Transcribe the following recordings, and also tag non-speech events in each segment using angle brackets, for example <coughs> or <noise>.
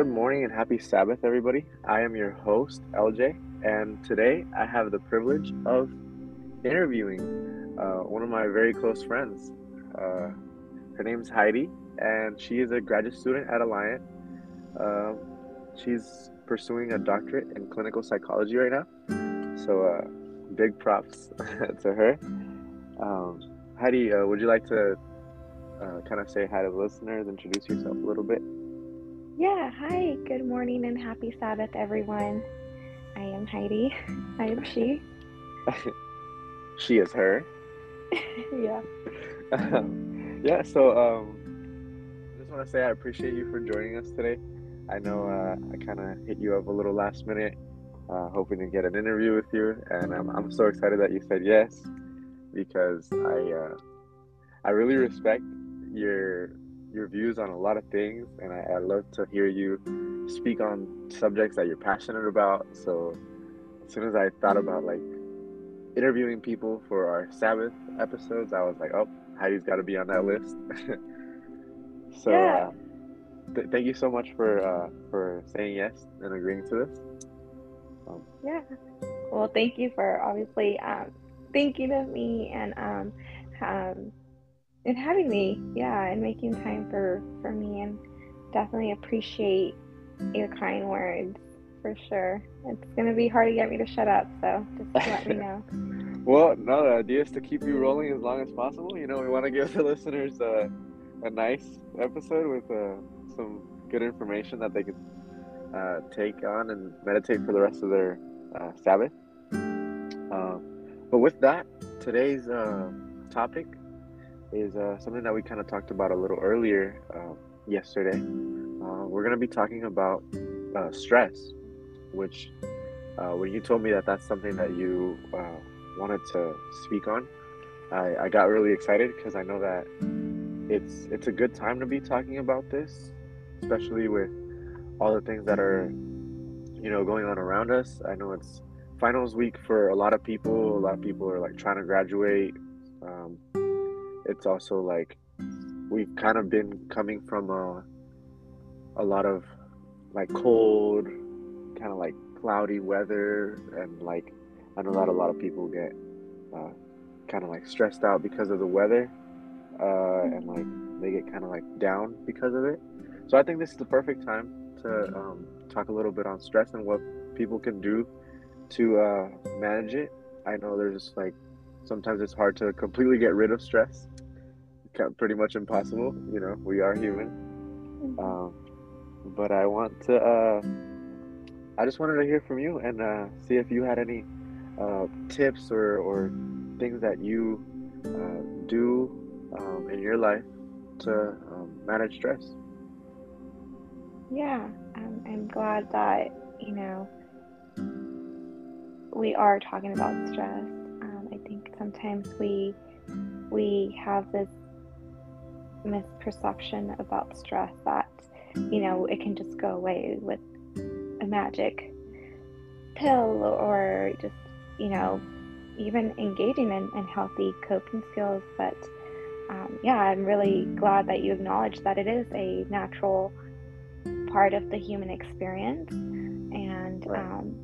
Good morning and happy Sabbath, everybody. I am your host, LJ, and today I have the privilege of interviewing uh, one of my very close friends. Uh, her name's Heidy, and she is a graduate student at Alliant. Um, she's pursuing a doctorate in clinical psychology right now. So, uh, big props <laughs> to her. Um, Heidy, uh, would you like to uh, kind of say hi to the listeners, introduce yourself a little bit? Yeah, hi, good morning and happy Sabbath, everyone. I am Heidy. I am she. <laughs> she is her. <laughs> yeah. Um, <laughs> yeah, so um, I just want to say I appreciate you for joining us today. I know uh, I kind of hit you up a little last minute, uh, hoping to get an interview with you, and I'm, I'm so excited that you said yes because I uh, I really respect your your views on a lot of things, and I, I love to hear you speak on subjects that you're passionate about. So as soon as I thought about like interviewing people for our Sabbath episodes, I was like, oh, Heidy's got to be on that list. <laughs> so yeah. uh, th- thank you so much for uh, for saying yes and agreeing to this. Um, yeah. Well, thank you for obviously um, thinking of me and um, um, and having me, yeah, and making time for for me, and definitely appreciate your kind words for sure. It's gonna be hard to get me to shut up, so just <laughs> let me know. well, no, the idea is to keep you rolling as long as possible. You know, we want to give the <laughs> listeners uh, a nice episode with uh, some good information that they can uh, take on and meditate for the rest of their uh, Sabbath. Uh, but with that, today's uh, topic is uh, something that we kind of talked about a little earlier uh, yesterday. Uh, we're going to be talking about uh, stress, which uh, when you told me that that's something that you uh, wanted to speak on, I, I got really excited because I know that it's it's a good time to be talking about this, especially with all the things that are you know going on around us. I know it's finals week for a lot of people. A lot of people are like trying to graduate. Um, it's also like we've kind of been coming from a a lot of like cold, kind of like cloudy weather, and like I know that a lot of people get uh, kind of like stressed out because of the weather, uh, and like they get kind of like down because of it. So I think this is the perfect time to um, talk a little bit on stress and what people can do to uh, manage it. I know there's like sometimes it's hard to completely get rid of stress. Pretty much impossible. You know, we are human. Mm-hmm. Um, but I want to. Uh, I just wanted to hear from you and uh, see if you had any uh, tips or, or things that you uh, do um, in your life to um, manage stress. Yeah, um, I'm glad that you know we are talking about stress I think sometimes we we have this misperception about stress that you know it can just go away with a magic pill or just you know even engaging in, in healthy coping skills but um, yeah i'm really glad that you acknowledge that it is a natural part of the human experience and right. um,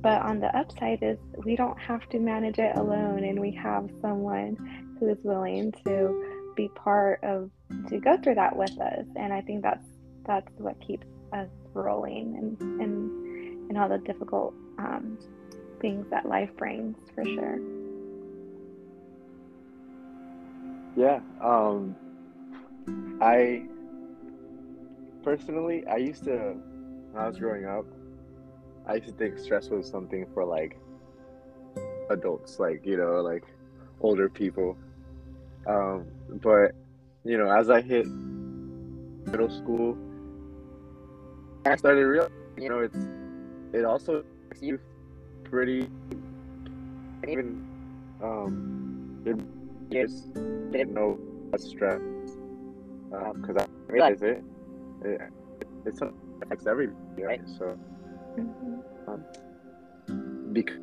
but on the upside is we don't have to manage it alone and we have someone who is willing to be part of to go through that with us. And I think that's that's what keeps us rolling and and and all the difficult um, things that life brings for sure. Yeah. Um I personally I used to when I was growing up I used to think stress was something for like adults, like you know, like older people. Um, but you know, as I hit middle school, I started real. You know, it's it also makes you pretty even um it just didn't know stress because um, I realized it, it it affects everybody, right? So Mm-hmm. Um, because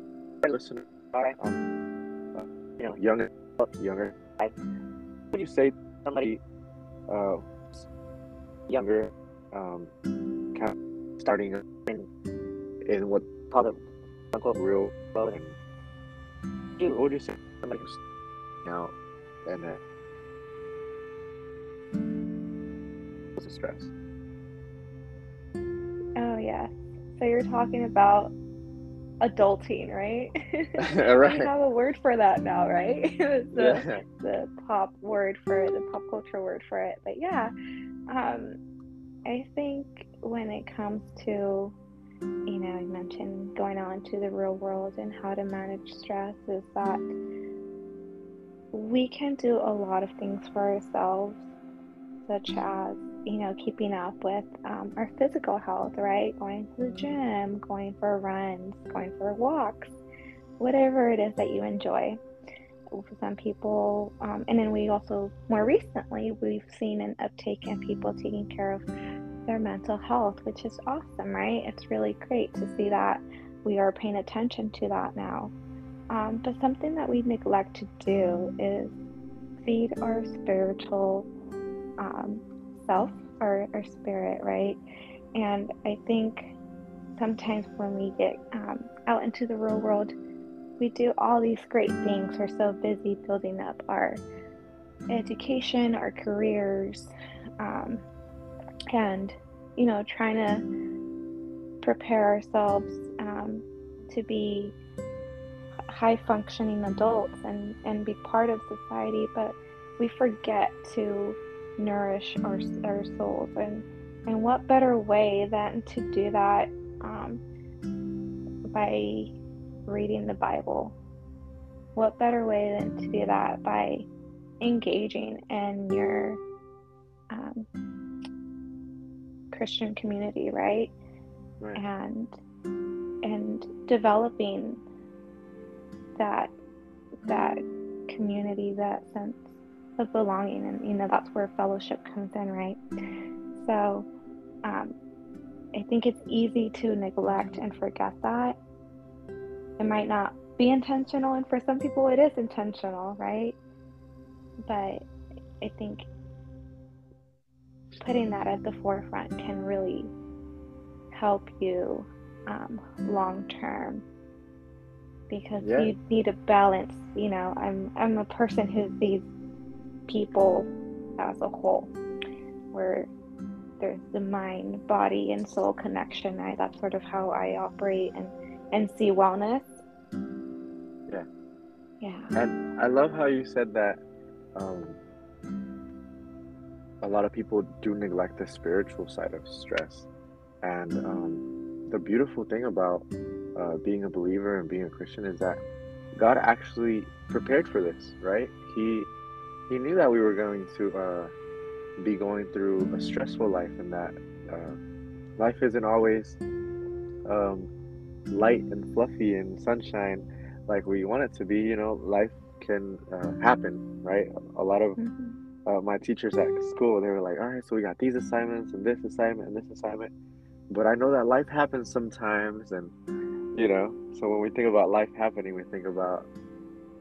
listener, um, uh, you know, younger, younger, I, would you say somebody uh, younger, um, kind of starting in, in what called unquote real world and what would you say like out and uh, stress? Oh yeah. So you're talking about adulting right? <laughs> <laughs> Right. We have a word for that now right? <laughs> The, yeah. the pop word for it, the pop culture word for it. But yeah um i think when it comes to you know, I mentioned going out into the real world and how to manage stress is that we can do a lot of things for ourselves, such as, you know, keeping up with um, our physical health, right? Going to the gym, going for runs, going for walks, whatever it is that you enjoy. For some people, um, and then we also, more recently, we've seen an uptake in people taking care of their mental health, which is awesome, right? It's really great to see that we are paying attention to that now. Um, but something that we neglect to do is feed our spiritual um, self, our, our spirit, right? And I think sometimes when we get um, out into the real world, we do all these great things. We're so busy building up our education, our careers, um, and you know trying to prepare ourselves um, to be high functioning adults and and be part of society but we forget to nourish our, our souls. And and what better way than to do that um, by reading the bible? What better way than to do that by engaging in your um, Christian community, right? right. And and developing that that community, that sense of belonging, and you know that's where fellowship comes in, right? So, um, I think it's easy to neglect and forget that. It might not be intentional, and for some people, it is intentional, right? But I think putting that at the forefront can really help you um, long term because Yeah. you need a balance you know i'm i'm a person who sees people as a whole where there's the mind body and soul connection right that's sort of how i operate and and see wellness Yeah. yeah And I love how you said that um, a lot of people do neglect the spiritual side of stress. And um, the beautiful thing about uh, being a believer and being a Christian is that God actually prepared for this, right? He He knew that we were going to uh, be going through a stressful life, and that uh, life isn't always um, light and fluffy and sunshine like we want it to be. You know, life can uh, happen, right? A lot of Mhm. uh, my teachers at school, they were like, all right, so we got these assignments and this assignment and this assignment. But I know that life happens sometimes. And, you know, so when we think about life happening, we think about,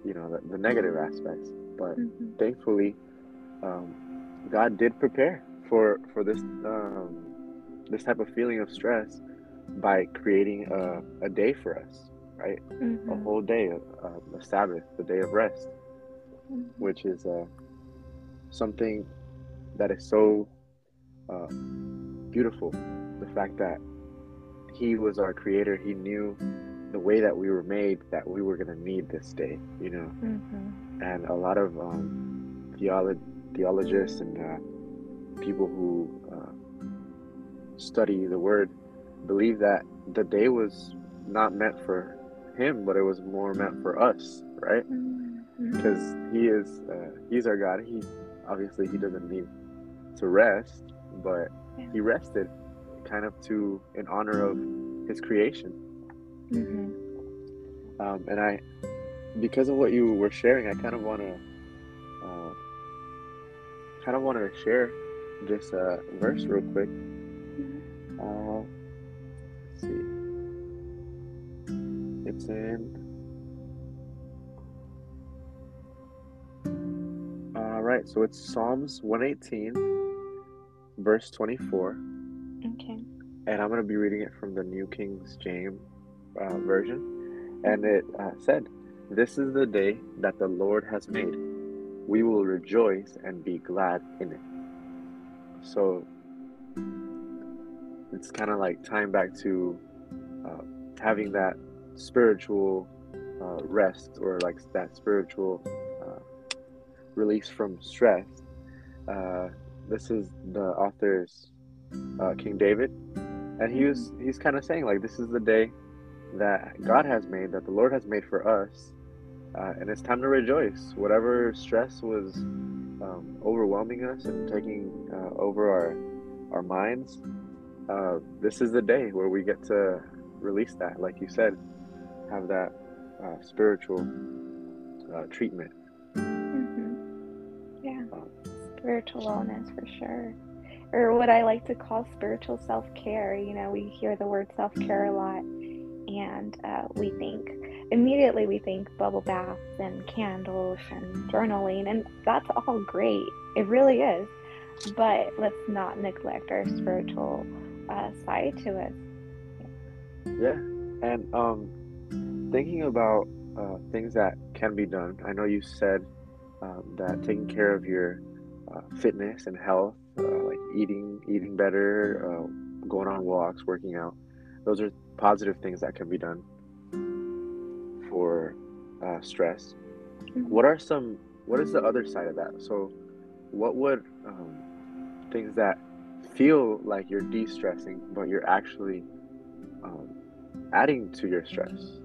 you know, the, the negative aspects. But Mhm. thankfully, um, God did prepare for, for this, um, this type of feeling of stress by creating a, a day for us, right? A Mhm. whole day, uh, the Sabbath, the day of rest Mhm. which is uh, something that is so uh, beautiful. The fact that He was our creator, He knew the way that we were made, that we were going to need this day, you know. Mhm. And a lot of um, theolo- theologists and uh, people who uh, study the Word believe that the day was not meant for Him, but it was more meant for us, right? Because he is uh, he's our god he obviously he doesn't need to rest but Yeah. he rested kind of to in honor of his creation Mhm. um, and i because of what you were sharing i kind of want to uh, kind of want to share this uh, verse real quick uh, let's see it's in all right so it's psalms 118 verse 24 Okay. and I'm going to be reading it from the New King's James uh, version. And it uh, said, This is the day that the Lord has made. We will rejoice and be glad in it. So it's kind of like tying back to uh, having that spiritual uh, rest or like that spiritual uh, release from stress. Uh, this is the author's King David, and he was he's kind of saying like this is the day that God has made, that the Lord has made for us, uh, and it's time to rejoice. Whatever stress was um, overwhelming us and taking uh, over our our minds, uh, this is the day where we get to release that, like you said, have that uh, spiritual uh, treatment. Mm-hmm. Yeah, um, spiritual wellness for sure or what I like to call spiritual self care. You know, we hear the word self care a lot, and uh, we think immediately we think bubble baths and candles and journaling, and that's all great. It really is. But let's not neglect our spiritual uh, side to it. Yeah, and um, thinking about uh, things that can be done. I know you said um, that taking care of your uh, fitness and health uh, like eating eating better, uh, going on walks, working out. Those are positive things that can be done for uh, stress. Mm-hmm. What are some? What is the other side of that? So, what would um, things that feel like you're de-stressing, but you're actually um, adding to your stress?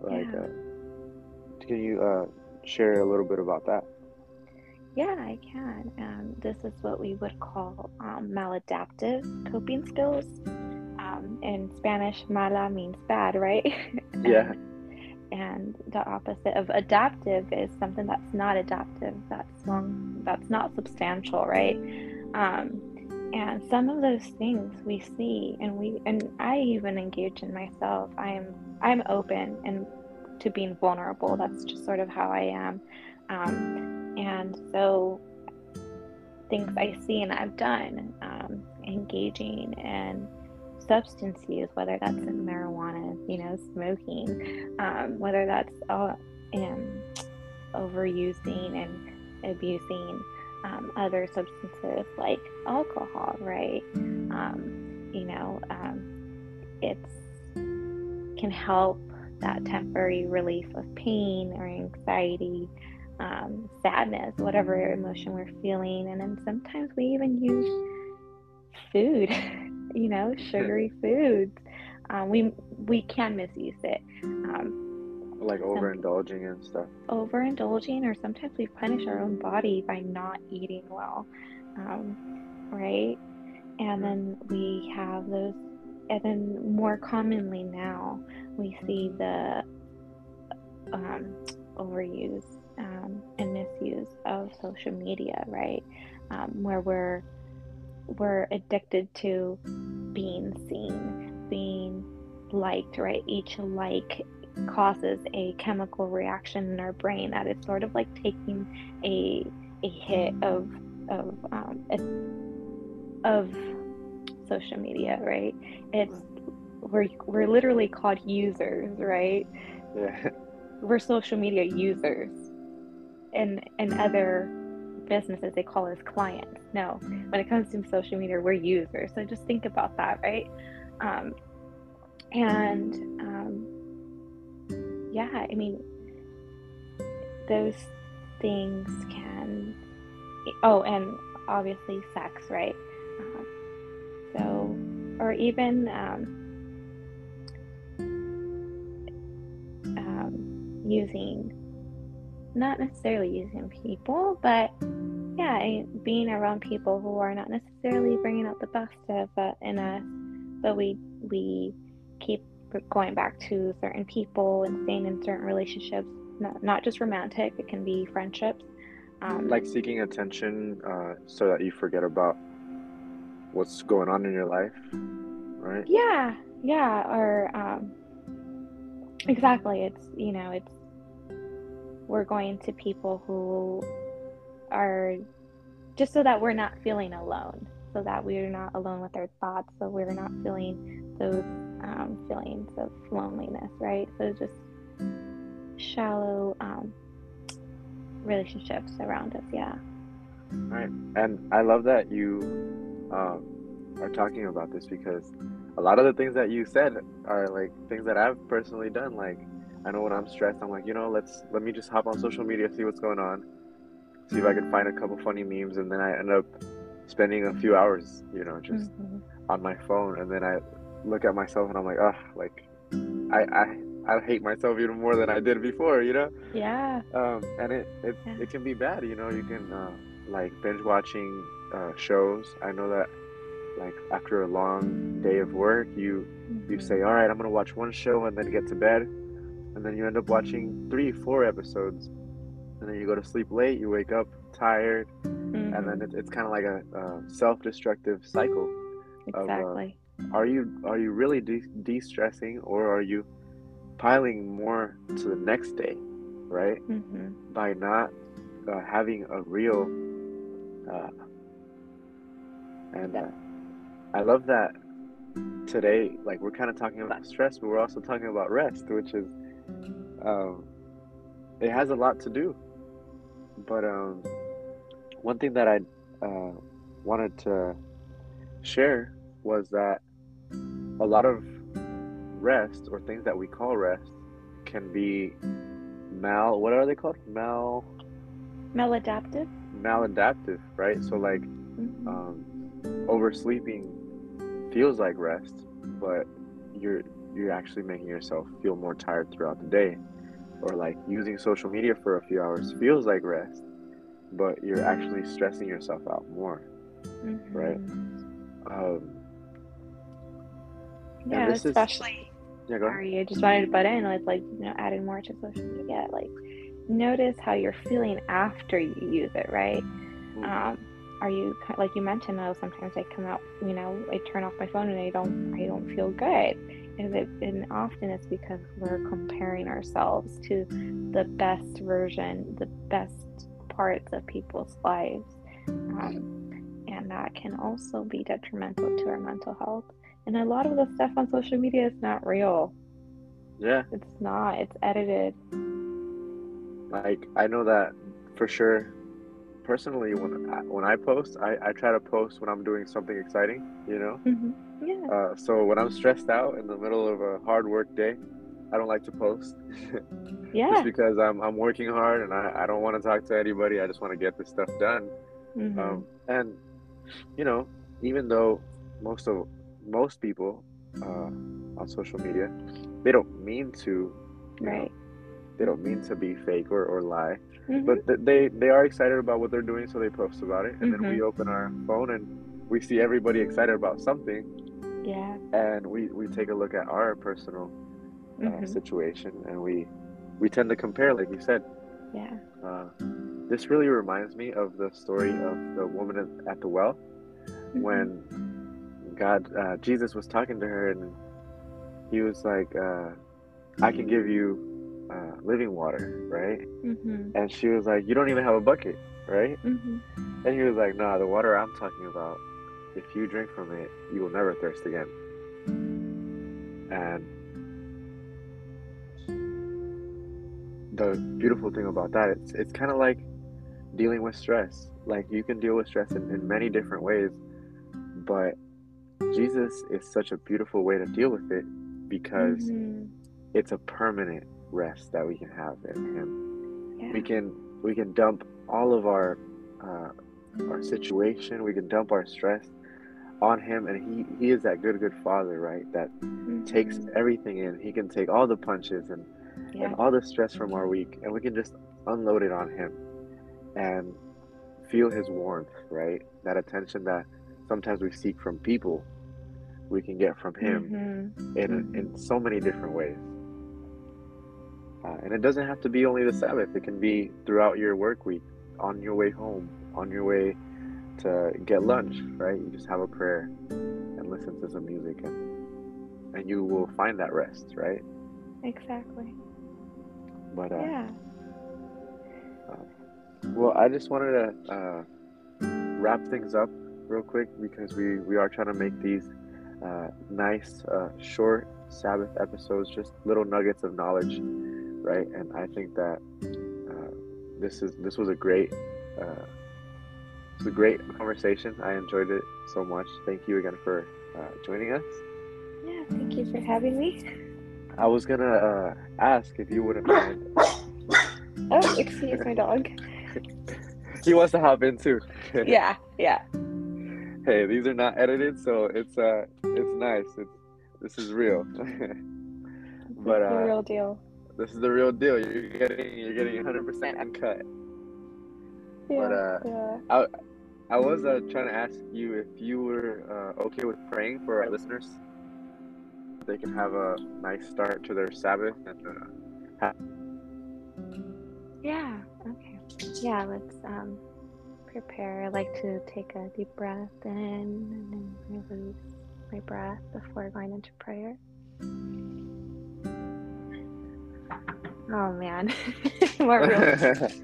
Like, yeah. uh, can you uh, share a little bit about that? Yeah, I can. Um, this is what we would call um, maladaptive coping skills. In Spanish, mala means bad, right? <laughs> Yeah. and the opposite of adaptive is something that's not adaptive, that's long, that's not substantial, right? Um, and some of those things we see, and we, and I even engage in myself. I am, I'm open and to being vulnerable. That's just sort of how I am. Um, and so, things I see and I've done, um, engaging in substance use, whether that's in marijuana, you know, smoking, um, whether that's in overusing and abusing um, other substances like alcohol, right? Um, you know, um, it's can help that temporary relief of pain or anxiety um, sadness, whatever emotion we're feeling. And then sometimes we even use food, <laughs> you know, <laughs> sugary foods. Um, we we can misuse it. Um, like overindulging and stuff. Overindulging, or sometimes we punish our own body by not eating well, um, right? And then we have those, and then more commonly now we see the um, overuse um, and misuse of social media, right? Um, where we're we're addicted to being seen, being liked, right? Each like causes a chemical reaction in our brain that is sort of like taking a a hit of of um, of social media, right? It's we're we're literally called users, right? Yeah. <laughs> We're social media users and and other businesses they call us clients. No, when it comes to social media, we're users. So just think about that, right? Um, and um, yeah, I mean, those things can. Oh, and obviously sex, right? Uh, so, or even um, um, using not necessarily using people, but yeah, being around people who are not necessarily bringing out the best of uh, in us, but we we keep going back to certain people and staying in certain relationships, not, not just romantic. It can be friendships. Um, like seeking attention uh, so that you forget about what's going on in your life, right? Yeah, yeah, or um, exactly. It's you know, it's we're going to people who are just so that we're not feeling alone. so that we're not alone with our thoughts, so we're not feeling those um, feelings of loneliness, right? So just shallow um, relationships around us, yeah. Right. And I love that you um, are talking about this because a lot of the things that you said are like things that I've personally done. Like, I know when I'm stressed, I'm like, you know, let's let me just hop on social media, see what's going on, see if I can find a couple funny memes, and then I end up spending a few hours, you know, just mm-hmm. on my phone, and then I look at myself and I'm like, oh, like I I I hate myself even more than I did before, you know? Yeah. Um, and it it, yeah. it can be bad, you know. You can uh, like binge watching uh, shows. I know that like after a long day of work, you mm-hmm. you say, all right, I'm gonna watch one show and then get to bed, and then you end up watching three, four episodes, and then you go to sleep late. You wake up tired, mm-hmm. and then mm-hmm. it, it's kind of like a, a, self-destructive cycle. Exactly. Of, uh, are you are you really de- de-stressing or are you piling more to the next day, right? Mm-hmm. By not uh, having a real uh, and uh, I love that today, like we're kind of talking about stress, but we're also talking about rest, which is, um, it has a lot to do. But um, one thing that I uh, wanted to share was that a lot of rest or things that we call rest can be mal. What are they called? Mal. Maladaptive. Maladaptive, right? So like, mm-hmm. um, oversleeping feels like rest, but you're you're actually making yourself feel more tired throughout the day. Or like using social media for a few hours feels like rest, but you're actually stressing yourself out more. Mm-hmm. Right? Um, yeah, especially. Is, yeah, go ahead. Sorry, I just wanted to butt in with like you know adding more to social media. Like, notice how you're feeling after you use it, right? Mm-hmm. Um, are you like you mentioned though sometimes i come out you know i turn off my phone and i don't i don't feel good. And, it, and often it's because we're comparing ourselves to the best version the best parts of people's lives. Um, and that can also be detrimental to our mental health. And a lot of the stuff on social media is not real. Yeah. It's not it's edited. Like i know that for sure personally when I, when I post, I, I try to post when I'm doing something exciting, you know. Mm-hmm. Yeah. Uh, so when I'm stressed out in the middle of a hard work day, I don't like to post. <laughs> yeah. Just because I'm I'm working hard and I, I don't want to talk to anybody. I just want to get this stuff done. Mm-hmm. Um, and you know, even though most of most people uh, on social media, they don't mean to, right. Know, they don't mean to be fake or, or lie mm-hmm. but th- they they are excited about what they're doing so they post about it and mm-hmm. then we mm-hmm. open our phone and we see everybody excited about something yeah and we we take a look at our personal uh, mm-hmm. situation and we we tend to compare like you said yeah uh, this really reminds me of the story of the woman at the well mm-hmm. when god uh, jesus was talking to her and he was like uh, i can give you uh, living water, right? Mm-hmm. And she was like, "You don't even have a bucket, right?" Mm-hmm. And he was like, "Nah, the water I'm talking about, if you drink from it, you will never thirst again." And the beautiful thing about that, it's it's kind of like dealing with stress. Like you can deal with stress in, in many different ways, but Jesus is such a beautiful way to deal with it because mm-hmm. it's a permanent rest that we can have in Him. Yeah. We can we can dump all of our uh, our situation. We can dump our stress on Him, and He He is that good good Father, right? That mm-hmm. takes everything in. He can take all the punches and yeah. and all the stress from our week, and we can just unload it on Him and feel His warmth, right? That attention that sometimes we seek from people, we can get from Him mm-hmm. in in so many different ways. Uh, and it doesn't have to be only the Sabbath, it can be throughout your work week, on your way home, on your way to get lunch, right? You just have a prayer and listen to some music, and, and you will find that rest, right? Exactly. But, uh, yeah. Uh, well, I just wanted to uh, wrap things up real quick because we we are trying to make these uh, nice, uh, short Sabbath episodes, just little nuggets of knowledge, right? And I think that uh, this is this was a great. Uh, it's a great conversation. I enjoyed it so much. Thank you again for uh, joining us. Yeah, thank you for having me. I was gonna uh, ask if you wouldn't mind. <coughs> Oh, excuse my dog. <laughs> he wants to hop in too. <laughs> yeah, yeah. Hey, these are not edited, so it's uh, it's nice. It's this is real. <laughs> but the uh, real deal. This is the real deal. You're getting you're getting 100% uncut. Yeah, but, uh, yeah. I I was uh, trying to ask you if you were uh, okay with praying for our listeners. They can have a nice start to their Sabbath and uh, Yeah, okay. Yeah, let's um prepare. I like to take a deep breath in and then release my breath before going into prayer. Oh man. <laughs> More <laughs> real. Okay.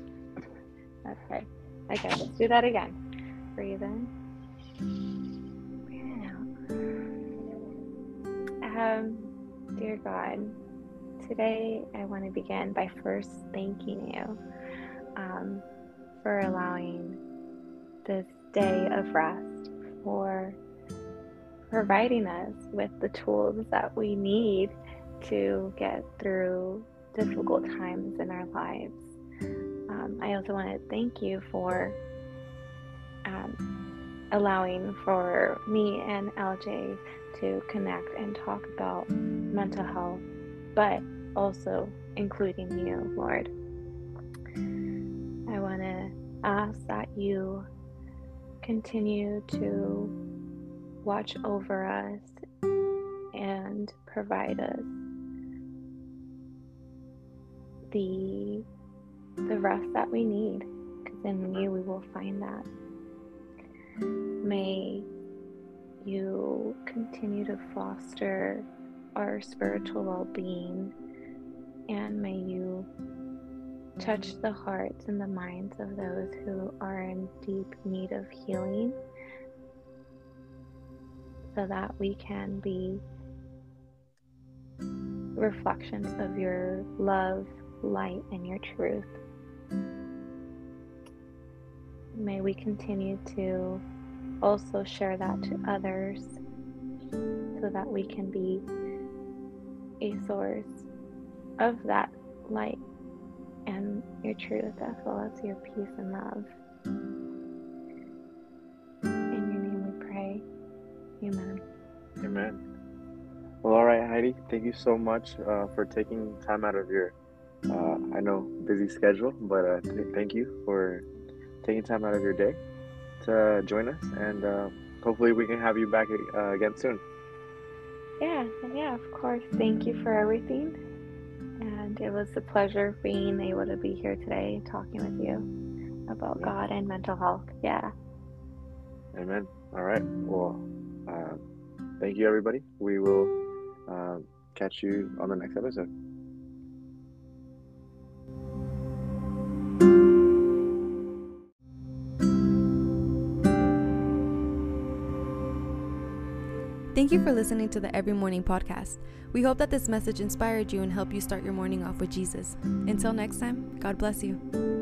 Okay, let's do that again. Breathe in. Breathe out. Um, dear God, today I want to begin by first thanking you um, for allowing this day of rest, for providing us with the tools that we need to get through difficult times in our lives. Um, I also want to thank you for um, allowing for me and LJ to connect and talk about mental health, but also including you, Lord. I want to ask that you continue to watch over us and provide us the the rest that we need because in you we will find that. May you continue to foster our spiritual well-being and may you touch the hearts and the minds of those who are in deep need of healing so that we can be reflections of your love, light, and your truth. May we continue to also share that to others so that we can be a source of that light and your truth as well as your peace and love. In your name we pray. Amen. Amen. Well, all right, Heidy. Thank you so much uh, for taking time out of your, uh, I know, busy schedule, but uh, th- thank you for taking time out of your day to join us, and uh, hopefully we can have you back uh, again soon. Yeah, yeah, of course. Thank you for everything. And it was a pleasure being able to be here today talking with you about Yeah. God and mental health. Yeah. Amen. All right. Well, uh, thank you, everybody. We will uh, catch you on the next episode. Thank you for listening to the Every Morning podcast. We hope that this message inspired you and helped you start your morning off with Jesus. Until next time, God bless you.